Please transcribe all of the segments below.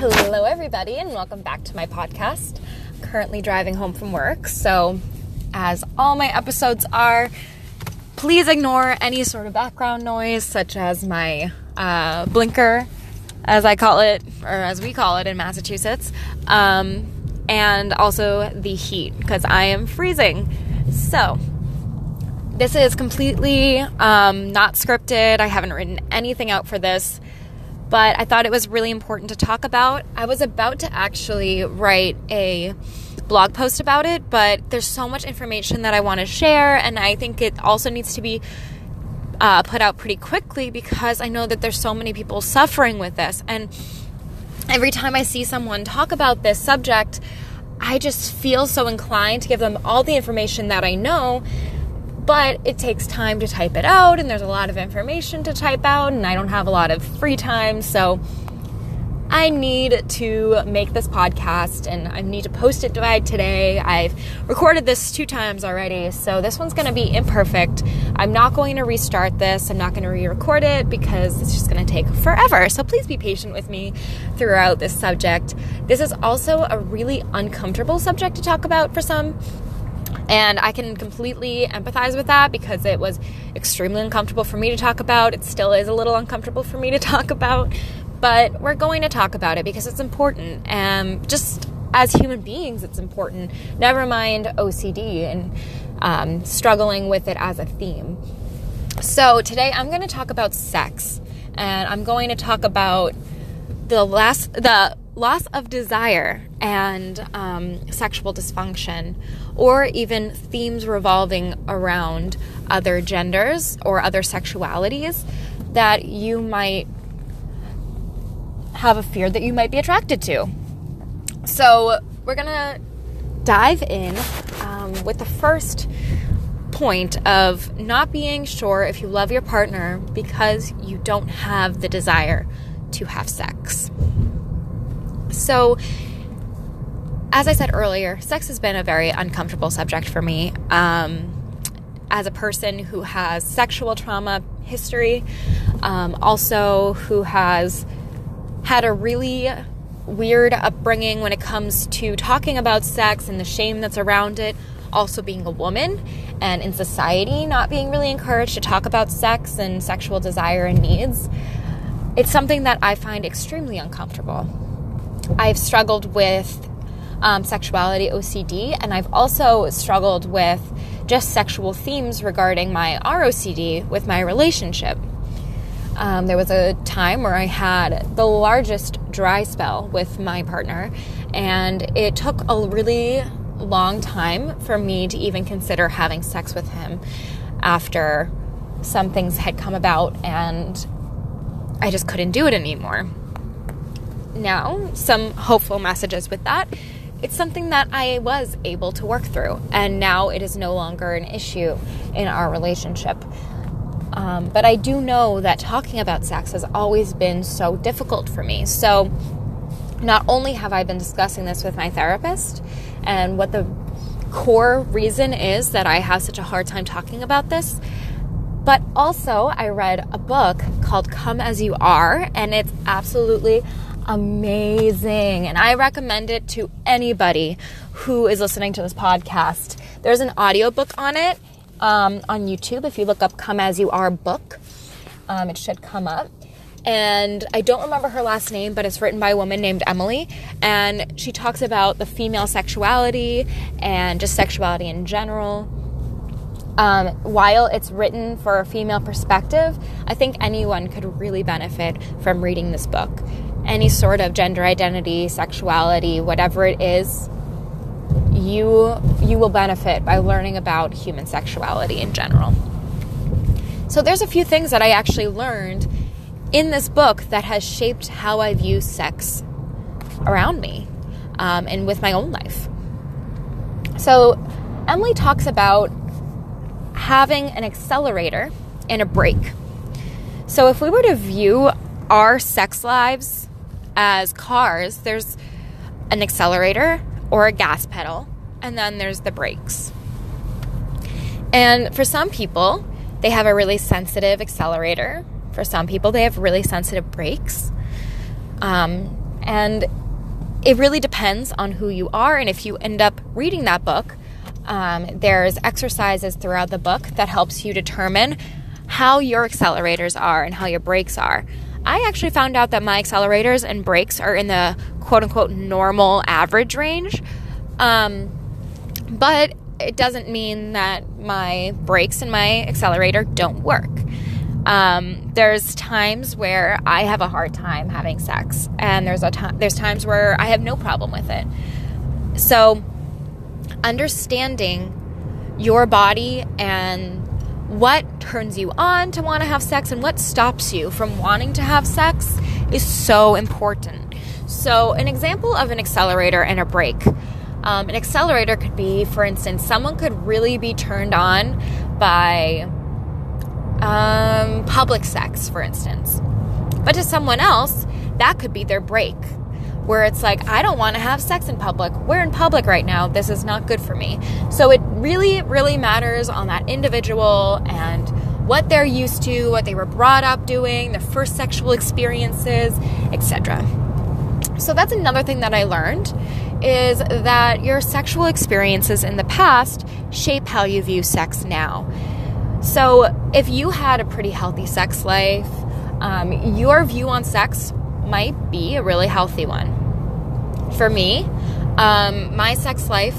Hello, everybody, and welcome back to my podcast. Currently driving home from work, so as all my episodes are, please ignore any sort of background noise, such as my uh, blinker, as I call it, or as we call it in Massachusetts, um, and also the heat, because I am freezing. So, this is completely um, not scripted. I haven't written anything out for this but I thought it was really important to talk about. I was about to actually write a blog post about it, but there's so much information that I want to share, and I think it also needs to be uh, put out pretty quickly because I know that there's so many people suffering with this. And every time I see someone talk about this subject, I just feel so inclined to give them all the information that I know but it takes time to type it out and there's a lot of information to type out and I don't have a lot of free time so I need to make this podcast and I need to post it today. I've recorded this two times already, so this one's going to be imperfect. I'm not going to restart this. I'm not going to re record it because it's just going to take forever. So please be patient with me throughout this subject. This is also a really uncomfortable subject to talk about for some. And I can completely empathize with that because it was extremely uncomfortable for me to talk about. It still is a little uncomfortable for me to talk about, but we're going to talk about it because it's important. And just as human beings, it's important. Never mind OCD and um, struggling with it as a theme. So today I'm going to talk about sex, and I'm going to talk about the last the loss of desire and um, sexual dysfunction, or even themes revolving around other genders or other sexualities that you might have a fear that you might be attracted to. So, we're gonna dive in um, with the first point of not being sure if you love your partner because you don't have the desire to have sex. So, as I said earlier, sex has been a very uncomfortable subject for me. Um, as a person who has sexual trauma history, um, also who has had a really weird upbringing when it comes to talking about sex and the shame that's around it, also being a woman and in society not being really encouraged to talk about sex and sexual desire and needs. It's something that I find extremely uncomfortable. I've struggled with um, sexuality OCD, and I've also struggled with just sexual themes regarding my ROCD with my relationship. Um, there was a time where I had the largest dry spell with my partner, and it took a really long time for me to even consider having sex with him after some things had come about and I just couldn't do it anymore. Now, some hopeful messages with that it's something that I was able to work through, and now it is no longer an issue in our relationship. Um, but I do know that talking about sex has always been so difficult for me. So, not only have I been discussing this with my therapist and what the core reason is that I have such a hard time talking about this, but also I read a book called Come As You Are, and it's absolutely amazing. And I recommend it to anybody who is listening to this podcast. There's an audiobook on it um, on YouTube. If you look up Come As You Are book, um, it should come up. And I don't remember her last name, but it's written by a woman named Emily. And she talks about the female sexuality and just sexuality in general. Um, while it's written for a female perspective, I think anyone could really benefit from reading this book any sort of gender identity, sexuality, whatever it is, you you will benefit by learning about human sexuality in general. So there's a few things that I actually learned in this book that has shaped how I view sex around me um, and with my own life. So Emily talks about having an accelerator and a brake. So if we were to view our sex lives as cars, there's an accelerator or a gas pedal, and then there's the brakes. And for some people, they have a really sensitive accelerator. For some people, they have really sensitive brakes. Um, And it really depends on who you are. And if you end up reading that book, um, there's exercises throughout the book that helps you determine how your accelerators are and how your brakes are. I actually found out that my accelerators and brakes are in the quote unquote normal average range. Um, but it doesn't mean that my brakes and my accelerator don't work. Um, there's times where I have a hard time having sex, and there's a there's times where I have no problem with it. So, understanding your body and what turns you on to want to have sex and what stops you from wanting to have sex is so important. So, an example of an accelerator and a brake. Um, an accelerator could be, for instance, someone could really be turned on by um, public sex, for instance. But to someone else, that could be their brake, where it's like, I don't want to have sex in public. We're in public right now. This is not good for me. So it really, really matters on that individual and what they're used to, what they were brought up doing, their first sexual experiences, etc. So that's another thing that I learned is that your sexual experiences in the past shape how you view sex now. So, if you had a pretty healthy sex life, um, your view on sex might be a really healthy one. For me, um, my sex life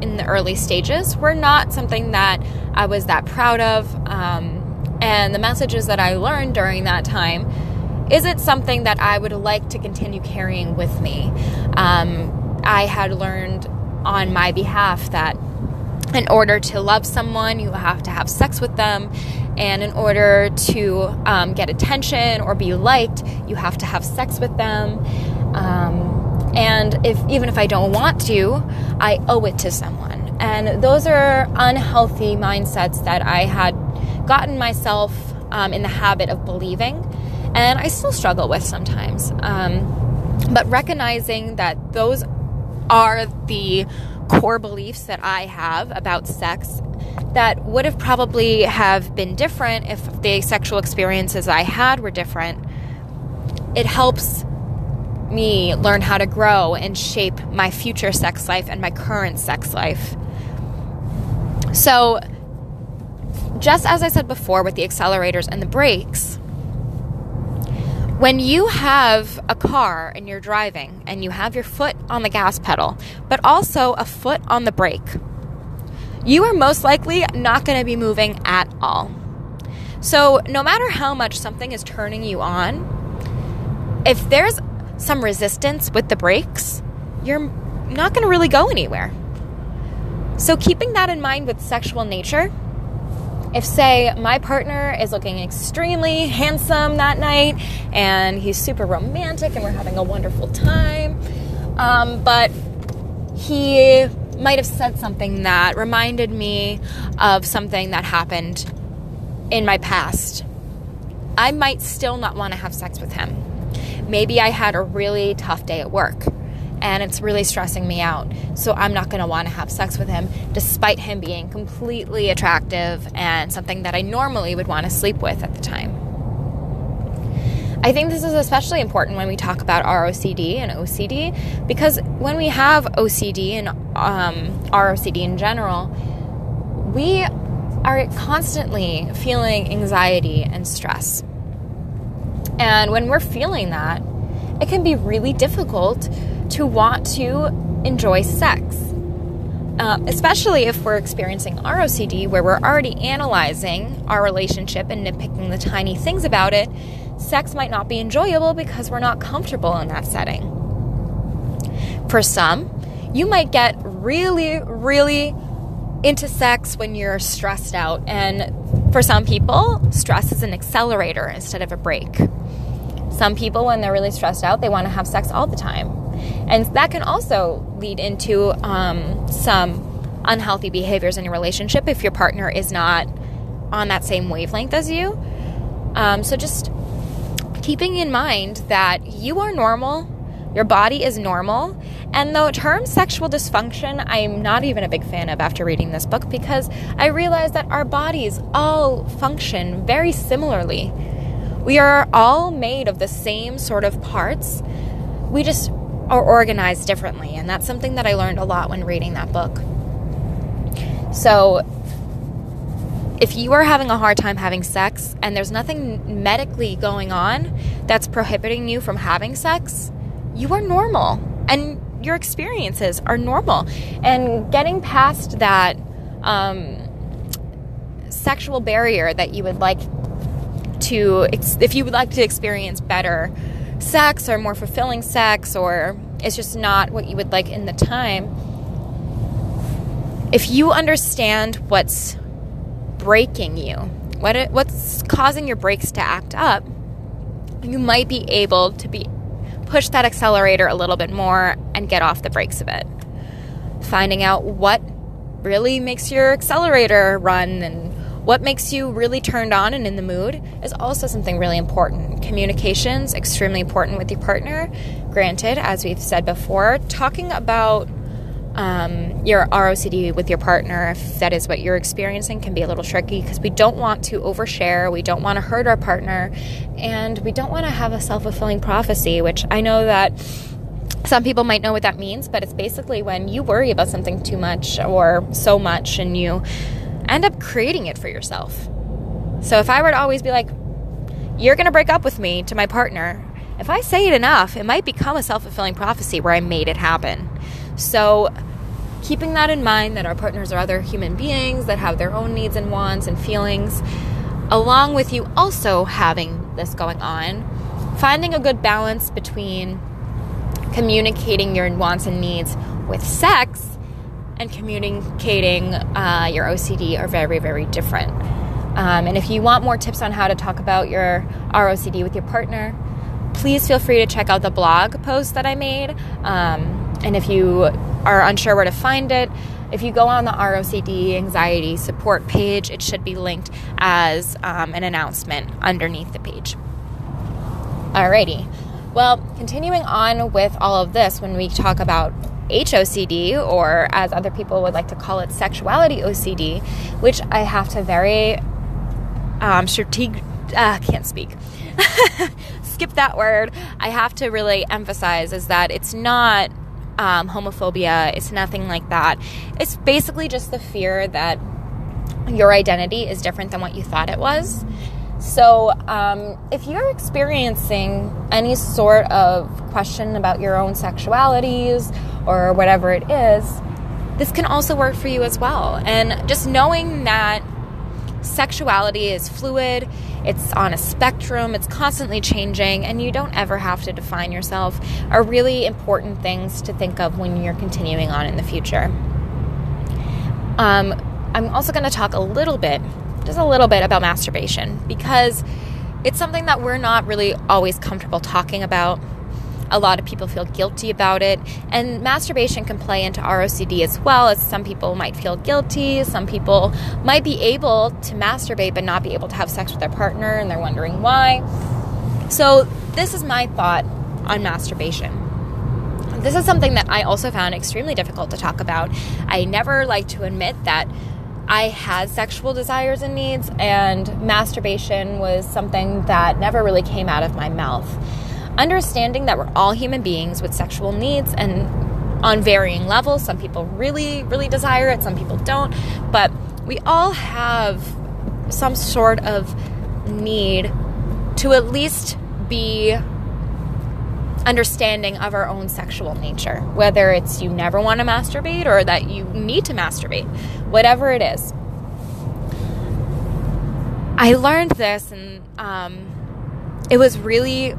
in the early stages were not something that I was that proud of. Um, and the messages that I learned during that time is it something that I would like to continue carrying with me. Um, I had learned on my behalf that in order to love someone, you have to have sex with them. And in order to um, get attention or be liked, you have to have sex with them. Um, and if even if I don't want to, I owe it to someone. And those are unhealthy mindsets that I had gotten myself um, in the habit of believing, and I still struggle with sometimes. Um, but recognizing that those are the core beliefs that I have about sex that would have probably have been different if the sexual experiences I had were different. It helps me learn how to grow and shape my future sex life and my current sex life. So, just as I said before with the accelerators and the brakes, when you have a car and you're driving and you have your foot on the gas pedal, but also a foot on the brake, you are most likely not going to be moving at all. So, no matter how much something is turning you on, if there's some resistance with the brakes, you're not going to really go anywhere. So, keeping that in mind with sexual nature, if, say, my partner is looking extremely handsome that night and he's super romantic and we're having a wonderful time, um, but he might have said something that reminded me of something that happened in my past, I might still not want to have sex with him. Maybe I had a really tough day at work and it's really stressing me out. So I'm not going to want to have sex with him, despite him being completely attractive and something that I normally would want to sleep with at the time. I think this is especially important when we talk about ROCD and OCD because when we have OCD and um, ROCD in general, we are constantly feeling anxiety and stress. And when we're feeling that, it can be really difficult to want to enjoy sex. Um, especially if we're experiencing ROCD, where we're already analyzing our relationship and nitpicking the tiny things about it, sex might not be enjoyable because we're not comfortable in that setting. For some, you might get really, really into sex when you're stressed out, and for some people, stress is an accelerator instead of a brake. Some people, when they're really stressed out, they want to have sex all the time. And that can also lead into um, some unhealthy behaviors in your relationship if your partner is not on that same wavelength as you. Um, so just keeping in mind that you are normal, your body is normal, and the term sexual dysfunction, I'm not even a big fan of after reading this book because I realized that our bodies all function very similarly. We are all made of the same sort of parts we just are organized differently. And that's something that I learned a lot when reading that book. So, if you are having a hard time having sex and there's nothing medically going on that's prohibiting you from having sex, you are normal and your experiences are normal. And getting past that um, sexual barrier that you would like to, if you would like to experience better sex or more fulfilling sex, or it's just not what you would like in the time, if you understand what's braking you, what it, what's causing your brakes to act up, you might be able to be push that accelerator a little bit more and get off the brakes a bit. Finding out what really makes your accelerator run and what makes you really turned on and in the mood is also something really important. Communications extremely important with your partner. Granted, as we've said before, talking about um, your ROCD with your partner, if that is what you're experiencing, can be a little tricky because we don't want to overshare, we don't want to hurt our partner, and we don't want to have a self fulfilling prophecy, which I know that some people might know what that means, but it's basically when you worry about something too much or so much and you end up creating it for yourself. So if I were to always be like, you're going to break up with me to my partner, if I say it enough, it might become a self fulfilling prophecy where I made it happen. So, keeping that in mind that our partners are other human beings that have their own needs and wants and feelings, along with you also having this going on, finding a good balance between communicating your wants and needs with sex and communicating uh, your OCD are very, very different. Um, and if you want more tips on how to talk about your ROCD with your partner, please feel free to check out the blog post that I made. Um, and if you are unsure where to find it, if you go on the ROCD anxiety support page, it should be linked as um, an announcement underneath the page. Alrighty. Well, continuing on with all of this, when we talk about HOCD, or as other people would like to call it, sexuality OCD, which I have to very um, strategic, uh, can't speak. Skip that word. I have to really emphasize is that it's not um, homophobia. It's nothing like that. It's basically just the fear that your identity is different than what you thought it was. So, um, if you're experiencing any sort of question about your own sexualities or whatever it is, this can also work for you as well. And just knowing that sexuality is fluid, it's on a spectrum, it's constantly changing, and you don't ever have to define yourself are really important things to think of when you're continuing on in the future. Um, I'm also going to talk a little bit, just a little bit about masturbation because it's something that we're not really always comfortable talking about a lot of people feel guilty about it. And masturbation can play into ROCD as well, as some people might feel guilty. Some people might be able to masturbate but not be able to have sex with their partner, and they're wondering why. So, this is my thought on masturbation. This is something that I also found extremely difficult to talk about. I never like to admit that I had sexual desires and needs, and masturbation was something that never really came out of my mouth understanding that we're all human beings with sexual needs and on varying levels. Some people really, really desire it, some people don't. But we all have some sort of need to at least be understanding of our own sexual nature, whether it's you never want to masturbate or that you need to masturbate, whatever it is. I learned this, and um, it was really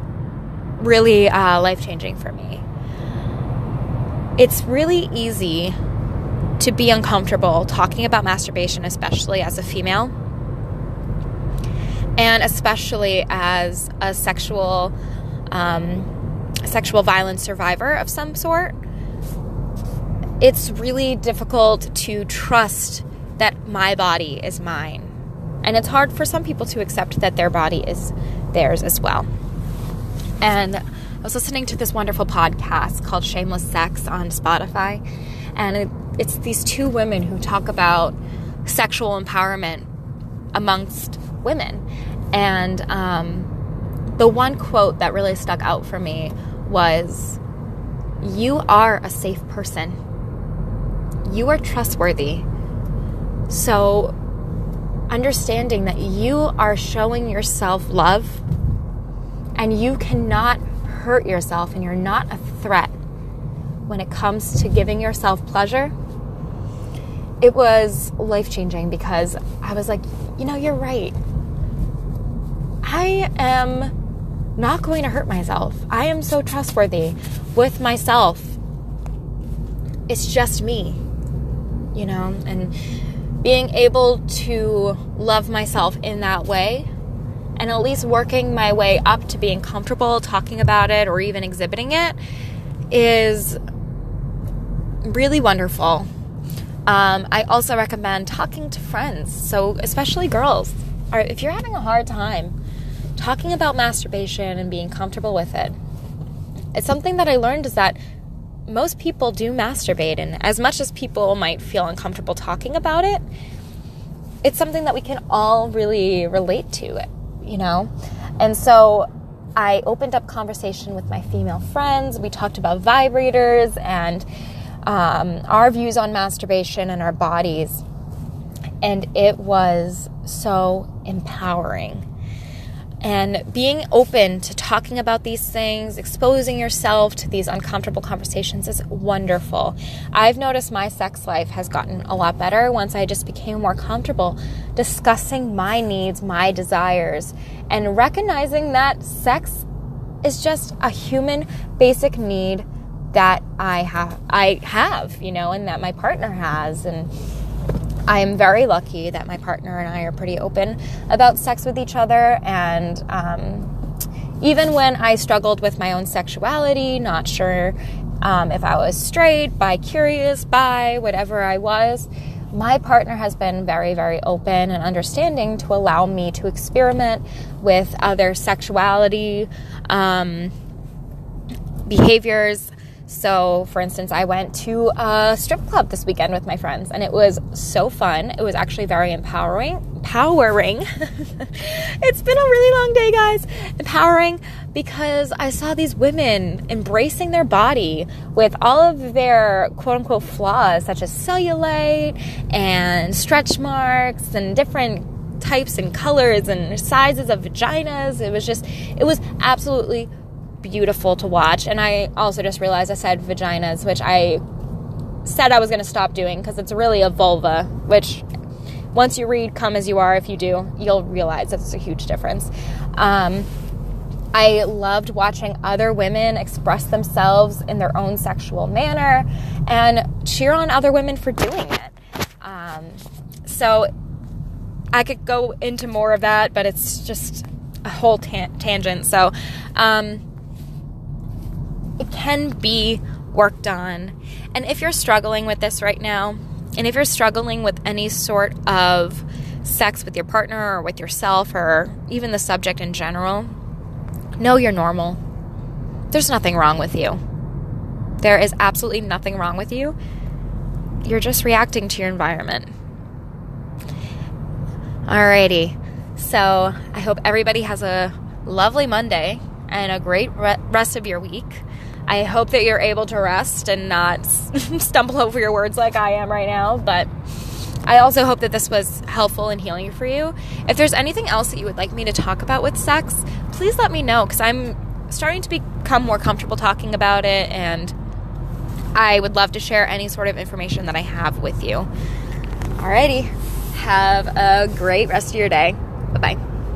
really uh, life changing for me. It's really easy to be uncomfortable talking about masturbation, especially as a female, and especially as a sexual um, sexual violence survivor of some sort. It's really difficult to trust that my body is mine. And it's hard for some people to accept that their body is theirs as well. And I was listening to this wonderful podcast called Shameless Sex on Spotify. And it, it's these two women who talk about sexual empowerment amongst women. And um, the one quote that really stuck out for me was you are a safe person. You are trustworthy. So, understanding that you are showing yourself love and you cannot hurt yourself and you're not a threat when it comes to giving yourself pleasure, it was life changing because I was like, you know, you're right. I am not going to hurt myself. I am so trustworthy with myself. It's just me, you know, and being able to love myself in that way and at least working my way up to being comfortable talking about it or even exhibiting it is really wonderful. Um, I also recommend talking to friends, so especially girls. If you're having a hard time talking about masturbation and being comfortable with it, it's something that I learned is that most people do masturbate, and as much as people might feel uncomfortable talking about it, it's something that we can all really relate to, you know? And so I opened up conversation with my female friends. We talked about vibrators and um, our views on masturbation and our bodies. And it was so empowering. And being open to talking about these things, exposing yourself to these uncomfortable conversations is wonderful. I've noticed my sex life has gotten a lot better once I just became more comfortable discussing my needs, my desires, and recognizing that sex is just a human basic need that I have I have, you know, and that my partner has and I am very lucky that my partner and I are pretty open about sex with each other and um, even when I struggled with my own sexuality, not sure um, if I was straight, bi curious, bi, whatever I was, my partner has been very, very open and understanding to allow me to experiment with other sexuality um, behaviors so, for instance, I went to a strip club this weekend with my friends, and it was so fun. It was actually very empowering. Empowering. it's been a really long day, guys. Empowering because I saw these women embracing their body with all of their quote unquote flaws, such as cellulite and stretch marks and different types and colors and sizes of vaginas. It was just, it was absolutely beautiful to watch. And I also just realized I said vaginas, which I said I was going to stop doing because it's really a vulva, which once you read Come As You Are, if you do, you'll realize that's a huge difference. Um, I loved watching other women express themselves in their own sexual manner and cheer on other women for doing it. Um, so I could go into more of that, but it's just a whole ta- tangent. So, um, it can be worked on. And if you're struggling with this right now, and if you're struggling with any sort of sex with your partner or with yourself or even the subject in general, know you're normal. There's nothing wrong with you. There is absolutely nothing wrong with you. You're just reacting to your environment. Alrighty. So I hope everybody has a lovely Monday and a great re- rest of your week. I hope that you're able to rest and not stumble over your words like I am right now. But I also hope that this was helpful and healing for you. If there's anything else that you would like me to talk about with sex, please let me know because I'm starting to become more comfortable talking about it and I would love to share any sort of information that I have with you. Alrighty, have a great rest of your day. Bye bye.